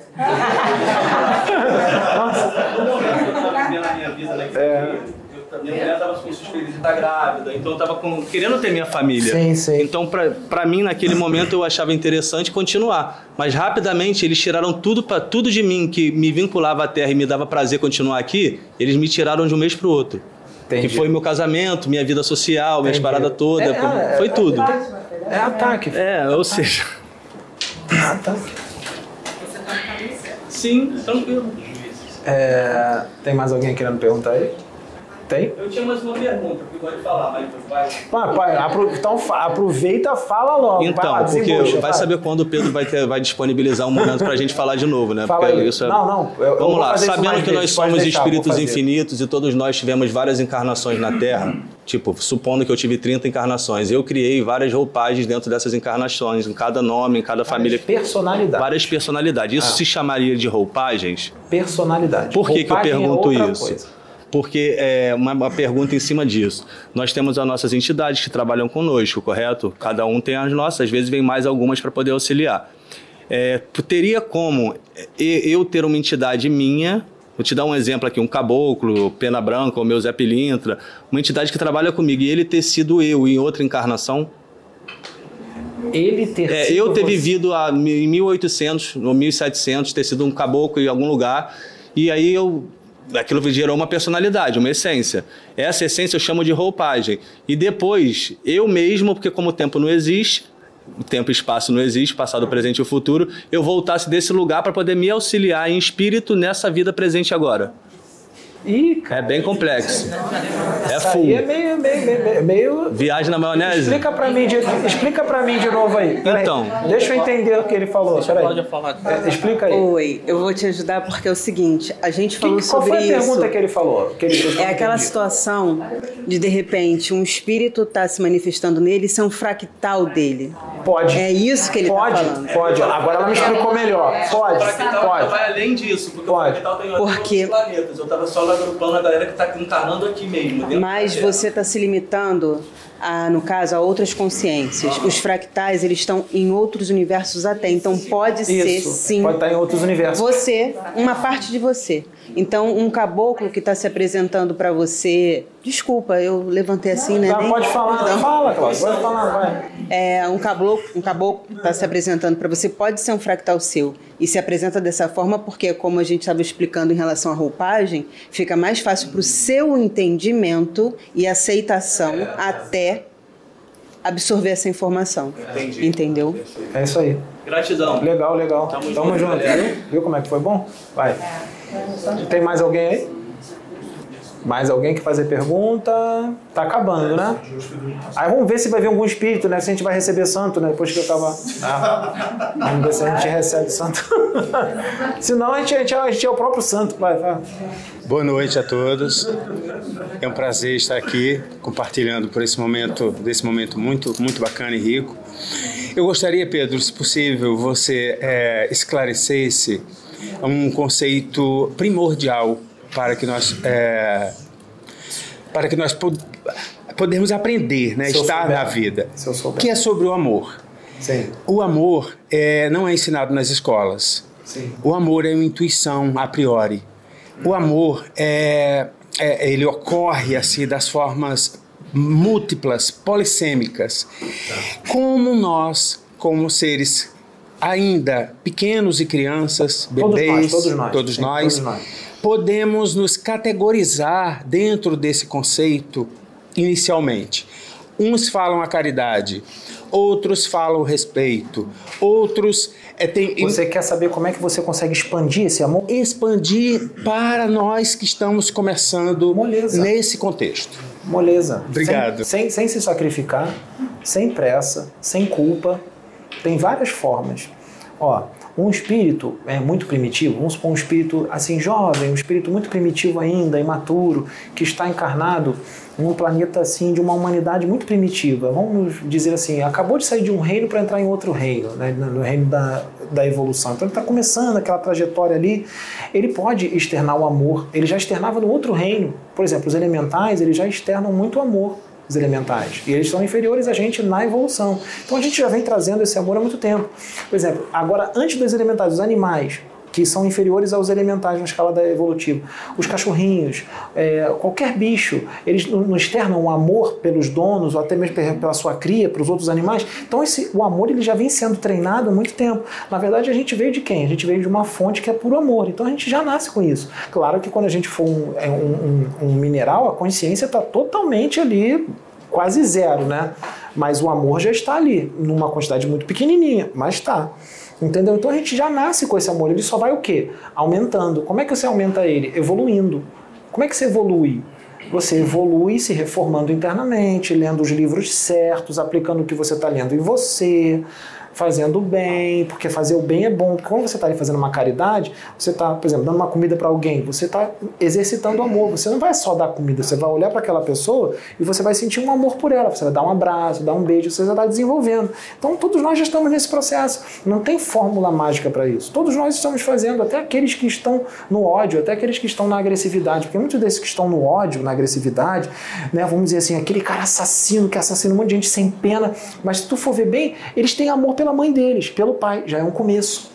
Nossa. É. Minha mulher tava com suspeita de estar grávida, então eu tava com- querendo ter minha família. Sim, sim. Então, pra, pra mim, naquele momento, eu achava interessante continuar. Mas rapidamente eles tiraram tudo para tudo de mim que me vinculava à terra e me dava prazer continuar aqui, eles me tiraram de um mês pro outro. Entendi. Que foi meu casamento, minha vida social, minhas Entendi. paradas todas, É, é, foi é, tudo. É ataque. É, ou seja. Ataque. Sim, tranquilo. É, tem mais alguém querendo perguntar aí? Tem? Eu tinha mais uma pergunta, que pode falar, mas vai. Pai, pai, apro- então aproveita, fala logo. vai Então, lá, porque vai saber quando o Pedro vai, ter, vai disponibilizar um momento pra gente falar de novo, né? Fala Porque aí. isso é- Não, não, eu- eu Vamos vou lá, sabendo que nós somos deixar, espíritos infinitos e todos nós tivemos várias encarnações na Terra, tipo, supondo que eu tive 30 encarnações, eu criei várias roupagens dentro dessas encarnações, em cada nome, em cada família. Personalidades. Várias personalidades. Isso Ah. se chamaria de roupagens? Personalidade. Por que, que eu é pergunto outra isso? coisa. Porque é uma, uma pergunta em cima disso. Nós temos as nossas entidades que trabalham conosco, correto? Cada um tem as nossas, às vezes vem mais algumas para poder auxiliar. É, teria como e- eu ter uma entidade minha, vou te dar um exemplo aqui, um caboclo, pena branca, ou meu Zé Pilintra, uma entidade que trabalha comigo, e ele ter sido eu em outra encarnação? Ele ter É, sido eu ter você. vivido a, em 1800 ou 1700, ter sido um caboclo em algum lugar, e aí eu aquilo gerou uma personalidade, uma essência. Essa essência eu chamo de roupagem. E depois, eu mesmo, porque como o tempo não existe, o tempo e espaço não existe, passado, presente e futuro, eu voltasse desse lugar para poder me auxiliar em espírito nessa vida presente agora. Ih, É bem complexo. É Isso full. aí é meio, meio, meio, meio- Viagem na maionese? Explica pra mim de, explica pra mim de novo aí. Peraí. Então. Deixa eu entender o que ele falou. Peraí. É, explica aí. Oi, eu vou te ajudar porque é o seguinte, a gente falou qual sobre foi a isso. pergunta que ele falou? Que ele que é aquela entendi. situação de de repente um espírito tá se manifestando nele e ser um fractal dele. Pode. É isso que ele Pode, tá falando. pode. Agora ela me explicou melhor. Pode, pode. vai além disso, porque Pode. o fractal tem Porque- outros planetas. Eu tava só agrupando a galera que tá encarnando aqui mesmo. Mas Terra. você está se limitando, a, no caso, a outras consciências. Os fractais, eles estão em outros universos até. Então pode ser, Isso, sim. pode estar em outros universos. Você, uma parte de você. Então, um caboclo que está se apresentando para você. Desculpa, eu levantei assim, né? Tá, Nem- pode falar, Perdão. fala, Cláudio, pode falar, vai. É, um caboclo, um caboclo que está se apresentando para você pode ser um fractal seu e se apresenta dessa forma porque, como a gente estava explicando em relação à roupagem, fica mais fácil para o seu entendimento e aceitação até absorver essa informação. Entendi. Entendeu? É isso aí. Gratidão. Legal, legal. Tamo Tamo, junto, junto, viu? Viu como é que foi bom? Vai. Tem mais alguém aí? Mais alguém que fazer pergunta? Tá acabando, né? Aí vamos ver se vai vir algum espírito, né? Se a gente vai receber santo, né? Depois que eu tava. Ah, vamos ver se a gente recebe santo. Senão a gente, a, gente, a gente é o próprio santo. Vai, vai. Boa noite a todos. É um prazer estar aqui compartilhando por esse momento, desse momento muito, muito bacana e rico. Eu gostaria, Pedro, se possível, você é, esclarecesse um conceito primordial para que nós é, para que nós pod podemos aprender, né, Se estar souber. na vida, que é sobre o amor. Sim. O amor é, não é ensinado nas escolas. Sim. O amor é uma intuição a priori. O amor é, é- ele ocorre assim das formas múltiplas, polissêmicas. Como nós, como seres ainda pequenos e crianças, bebês, todos nós. todos nós, todos nós. Podemos nos categorizar dentro desse conceito inicialmente. Uns falam a caridade, outros falam o respeito, outros é, tem, Você quer saber como é que você consegue expandir esse amor? expandir para nós que estamos começando Moleza. nesse contexto. Moleza. Obrigado. Sem, sem, sem se sacrificar, sem pressa, sem culpa. Tem várias formas. Ó, um espírito é muito primitivo, vamos supor um espírito assim jovem, um espírito muito primitivo ainda, imaturo, que está encarnado num planeta assim de uma humanidade muito primitiva. Vamos dizer assim, acabou de sair de um reino para entrar em outro reino, né, no reino da, da evolução. Então ele está começando aquela trajetória ali. Ele pode externar o amor. Ele já externava no outro reino. Por exemplo, os elementais, eles já externam muito amor os elementais. E eles são inferiores a gente na evolução. Então a gente já vem trazendo esse amor há muito tempo. Por exemplo, agora, antes dos elementais, os animais, que são inferiores aos elementais na escala da evolutiva. Os cachorrinhos, é, qualquer bicho, eles não externam um amor pelos donos ou até mesmo pela sua cria, para os outros animais. Então esse, o amor ele já vem sendo treinado há muito tempo. Na verdade, a gente veio de quem? A gente veio de uma fonte que é puro amor. Então a gente já nasce com isso. Claro que quando a gente for um, é um, um, um mineral, a consciência está totalmente ali quase zero, né? Mas o amor já está ali, numa quantidade muito pequenininha, mas está. Entendeu? Então a gente já nasce com esse amor, ele só vai o quê? Aumentando. Como é que você aumenta ele? Evoluindo. Como é que você evolui? Você evolui se reformando internamente, lendo os livros certos, aplicando o que você está lendo em você, fazendo bem, porque fazer o bem é bom. Quando você está ali fazendo uma caridade, você está, por exemplo, dando uma comida para alguém, você está exercitando o amor. Você não vai só dar comida, você vai olhar para aquela pessoa e você vai sentir um amor por ela. Você vai dar um abraço, dar um beijo, você já está desenvolvendo. Então todos nós já estamos nesse processo. Não tem fórmula mágica para isso. Todos nós estamos fazendo, até aqueles que estão no ódio, até aqueles que estão na agressividade. Porque muitos desses que estão no ódio, na agressividade, né, vamos dizer assim, aquele cara assassino que assassina um monte de gente sem pena, mas se tu for ver bem, eles têm amor pela mãe deles, pelo pai. Já é um começo.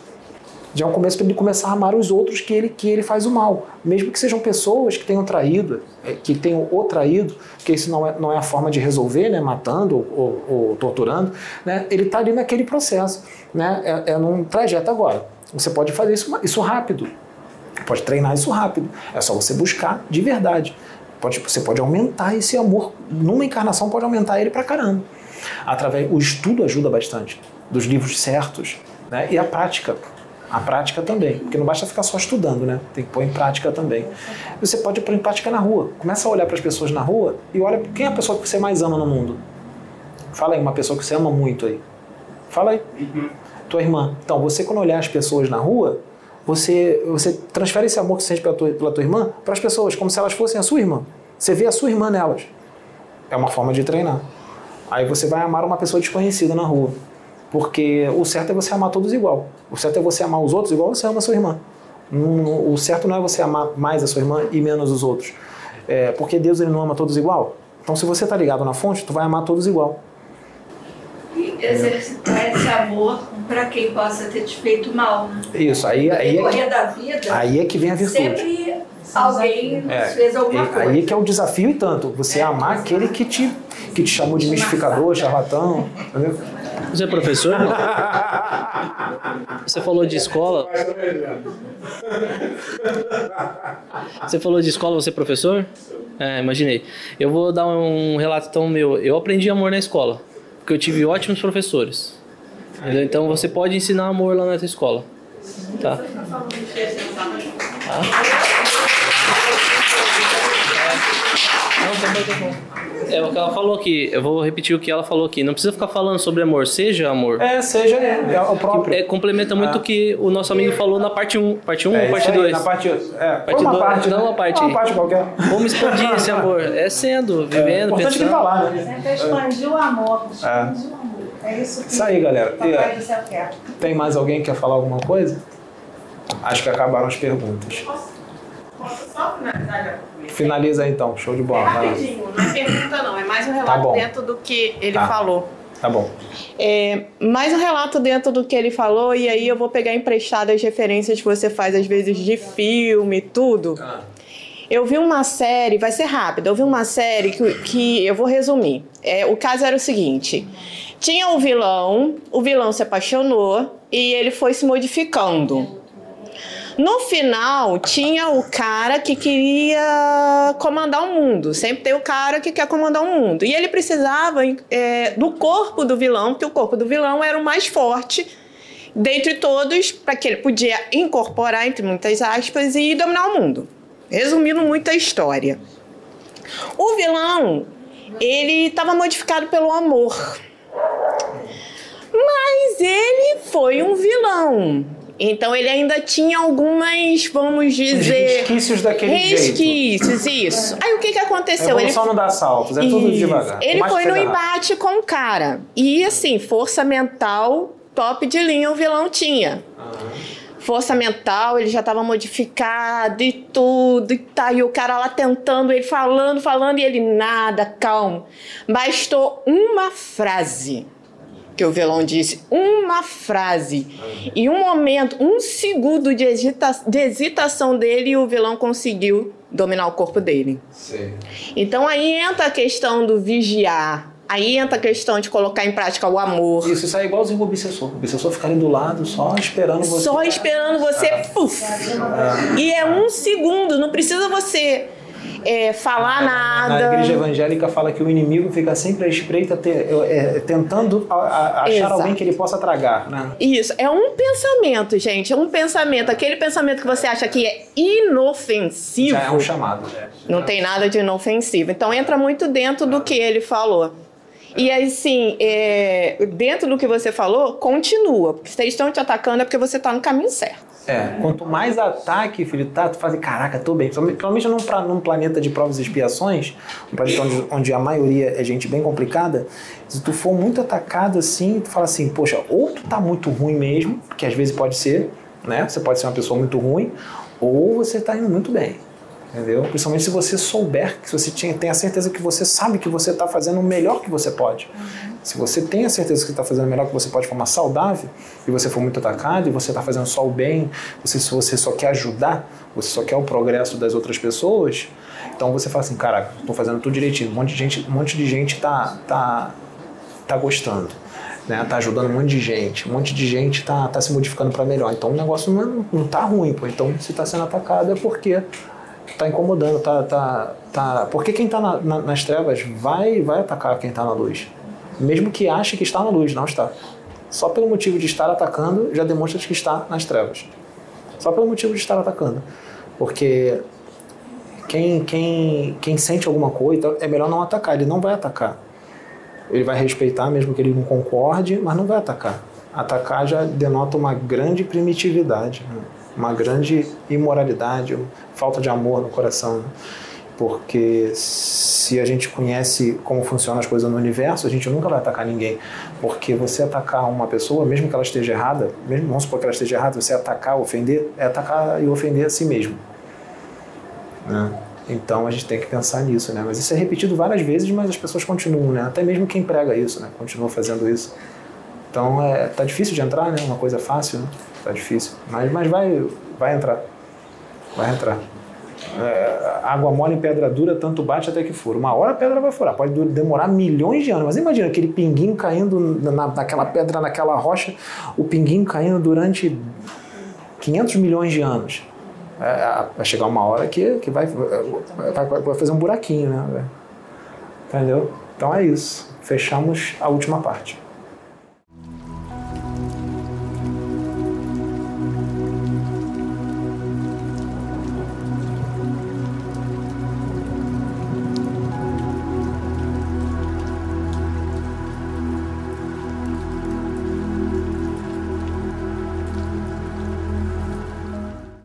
Já é um começo para ele começar a amar os outros que ele, que ele faz o mal. Mesmo que sejam pessoas que tenham traído, é, que tenham o traído, que isso não é, não é a forma de resolver, né, matando ou, ou torturando, né, ele está ali naquele processo. Né, é, é num trajeto agora. Você pode fazer isso, isso rápido. Pode treinar isso rápido. É só você buscar de verdade. Pode, você pode aumentar esse amor. Numa encarnação pode aumentar ele pra caramba. Através, o estudo ajuda bastante dos livros certos, né? E a prática. A prática também, porque não basta ficar só estudando, né? Tem que pôr em prática também. Você pode pôr em prática na rua. Começa a olhar para as pessoas na rua e olha quem é a pessoa que você mais ama no mundo. Fala aí, uma pessoa que você ama muito aí. Fala aí. Uhum. Tua irmã. Então, você quando olhar as pessoas na rua, você, você transfere esse amor que você sente pela tua, pela tua irmã para as pessoas, como se elas fossem a sua irmã. Você vê a sua irmã nelas. É uma forma de treinar. Aí você vai amar uma pessoa desconhecida na rua. Porque o certo é você amar todos igual. O certo é você amar os outros igual você ama a sua irmã. O certo não é você amar mais a sua irmã e menos os outros. É, porque Deus ele não ama todos igual. Então se você está ligado na fonte, tu vai amar todos igual. E exercitar esse amor para quem possa ter te feito mal. Né? Isso, aí, aí, é que, da vida, aí é que vem a virtude. Sempre alguém é, fez alguma coisa. Aí é que é o desafio e tanto. Você é, amar aquele que te, que te chamou de mistificador, charlatão. Entendeu? Você é professor? Você falou de escola. Você falou de escola, você é professor? É, imaginei. Eu vou dar um relato tão meu. Eu aprendi amor na escola, porque eu tive ótimos professores. Entendeu? Então você pode ensinar amor lá na escola. Tá? tá? Não, tá bom, tá bom. É o que ela falou aqui. Eu vou repetir o que ela falou aqui. Não precisa ficar falando sobre amor. Seja amor. É, seja é, o próprio. É, complementa muito o é. que o nosso amigo falou na parte 1. Parte 1 é, ou parte 2? Na parte É, parte uma dois, parte. Não né? uma parte. Uma parte qualquer. Vamos expandir esse amor. É sendo, vivendo, é, pensando. Que falar, né? Sempre expandir o amor. Expandir o amor. É isso que isso aí, galera. Céu quer. Tem mais alguém que quer falar alguma coisa? Acho que acabaram as perguntas. Posso, posso só finalizar Finaliza então, show de bola. É rapidinho, não é pergunta não, é mais um tá relato tá dentro do que ele tá. falou. Tá bom. É, mais um relato dentro do que ele falou, e aí eu vou pegar emprestado as referências que você faz às vezes de filme, tudo. Ah. Eu vi uma série, vai ser rápido, eu vi uma série que, que eu vou resumir. É, o caso era o seguinte: tinha um vilão, o vilão se apaixonou e ele foi se modificando. No final, tinha o cara que queria comandar o mundo. Sempre tem o cara que quer comandar o mundo. E ele precisava é, do corpo do vilão, que o corpo do vilão era o mais forte dentre todos, para que ele podia incorporar, entre muitas aspas, e dominar o mundo. Resumindo muito a história. O vilão, ele estava modificado pelo amor. Mas ele foi um vilão. Então ele ainda tinha algumas, vamos dizer. Resquícios daquele resquícios, jeito. isso. Aí o que, que aconteceu? A ele não dá saltos, é tudo devagar. Ele foi no embate com o cara. E assim, força mental top de linha o vilão tinha. Força mental, ele já estava modificado e tudo, e tá, e o cara lá tentando, ele falando, falando, e ele nada, calmo. Bastou uma frase que o vilão disse uma frase e um momento, um segundo de, hesita de hesitação dele e o vilão conseguiu dominar o corpo dele. Sim. Então aí entra a questão do vigiar. Aí entra a questão de colocar em prática o amor. Isso, isso é igualzinho o obsessor. O obsessor fica ali do lado, só esperando você. Só esperando você, puf! É. E é um segundo, não precisa você é, falar nada. Na igreja evangélica fala que o inimigo fica sempre à espreita, te- é, tentando a- a- achar Exato. alguém que ele possa tragar, né? Isso, é um pensamento, gente. É um pensamento. Aquele pensamento que você acha que é inofensivo. Já é um chamado. Não tem nada de inofensivo. Então entra muito dentro do que ele falou. E assim, é, dentro do que você falou, continua. Porque se eles estão te atacando é porque você está no caminho certo. É, quanto mais ataque, filho, tá, tu assim, caraca, tô bem. Principalmente num, num planeta de provas e expiações, um planeta onde, onde a maioria é gente bem complicada, se tu for muito atacado assim, tu fala assim, poxa, ou tu tá muito ruim mesmo, que às vezes pode ser, né? Você pode ser uma pessoa muito ruim, ou você tá indo muito bem. Entendeu? Principalmente se você souber, se você tem a certeza que você sabe que você está fazendo o melhor que você pode. Se você tem a certeza que está fazendo o melhor que você pode de forma saudável, e você for muito atacado, e você está fazendo só o bem, você, se você só quer ajudar, você só quer o progresso das outras pessoas, então você fala assim, caraca, estou fazendo tudo direitinho, um monte de gente, um monte de gente tá, tá, tá gostando. Né, tá ajudando um monte de gente, um monte de gente tá, tá se modificando para melhor. Então o negócio não, é- não tá ruim, pô. Então se tá sendo atacado é porque tá incomodando, tá, tá, tá. Porque quem tá na- na- nas trevas vai, vai atacar quem tá na luz. Mesmo que ache que está na luz, não está. Só pelo motivo de estar atacando já demonstra que está nas trevas. Só pelo motivo de estar atacando. Porque quem, quem, quem sente alguma coisa é melhor não atacar, ele não vai atacar. Ele vai respeitar, mesmo que ele não concorde, mas não vai atacar. Atacar já denota uma grande primitividade, né? Uma grande imoralidade, falta de amor no coração. né? Porque se a gente conhece como funcionam as coisas no universo, a gente nunca vai atacar ninguém. Porque você atacar uma pessoa, mesmo que ela esteja errada, mesmo vamos supor que ela esteja errada, você atacar, ofender, é atacar e ofender a si mesmo. Né? Então a gente tem que pensar nisso, né? Mas isso é repetido várias vezes, mas as pessoas continuam, né? Até mesmo quem prega isso, né? Continua fazendo isso. Então é, tá difícil de entrar, né? Uma coisa fácil, né? Tá difícil. Mas, mas vai, vai entrar. Vai entrar. É, água mole em pedra dura, tanto bate até que fura. Uma hora a pedra vai furar. Pode demorar milhões de anos. Mas imagina aquele pinguinho caindo na, naquela pedra, naquela rocha, o pinguinho caindo durante 500 milhões de anos. É, vai chegar uma hora que, que vai, vai, vai fazer um buraquinho, né? Entendeu? Então é isso. Fechamos a última parte.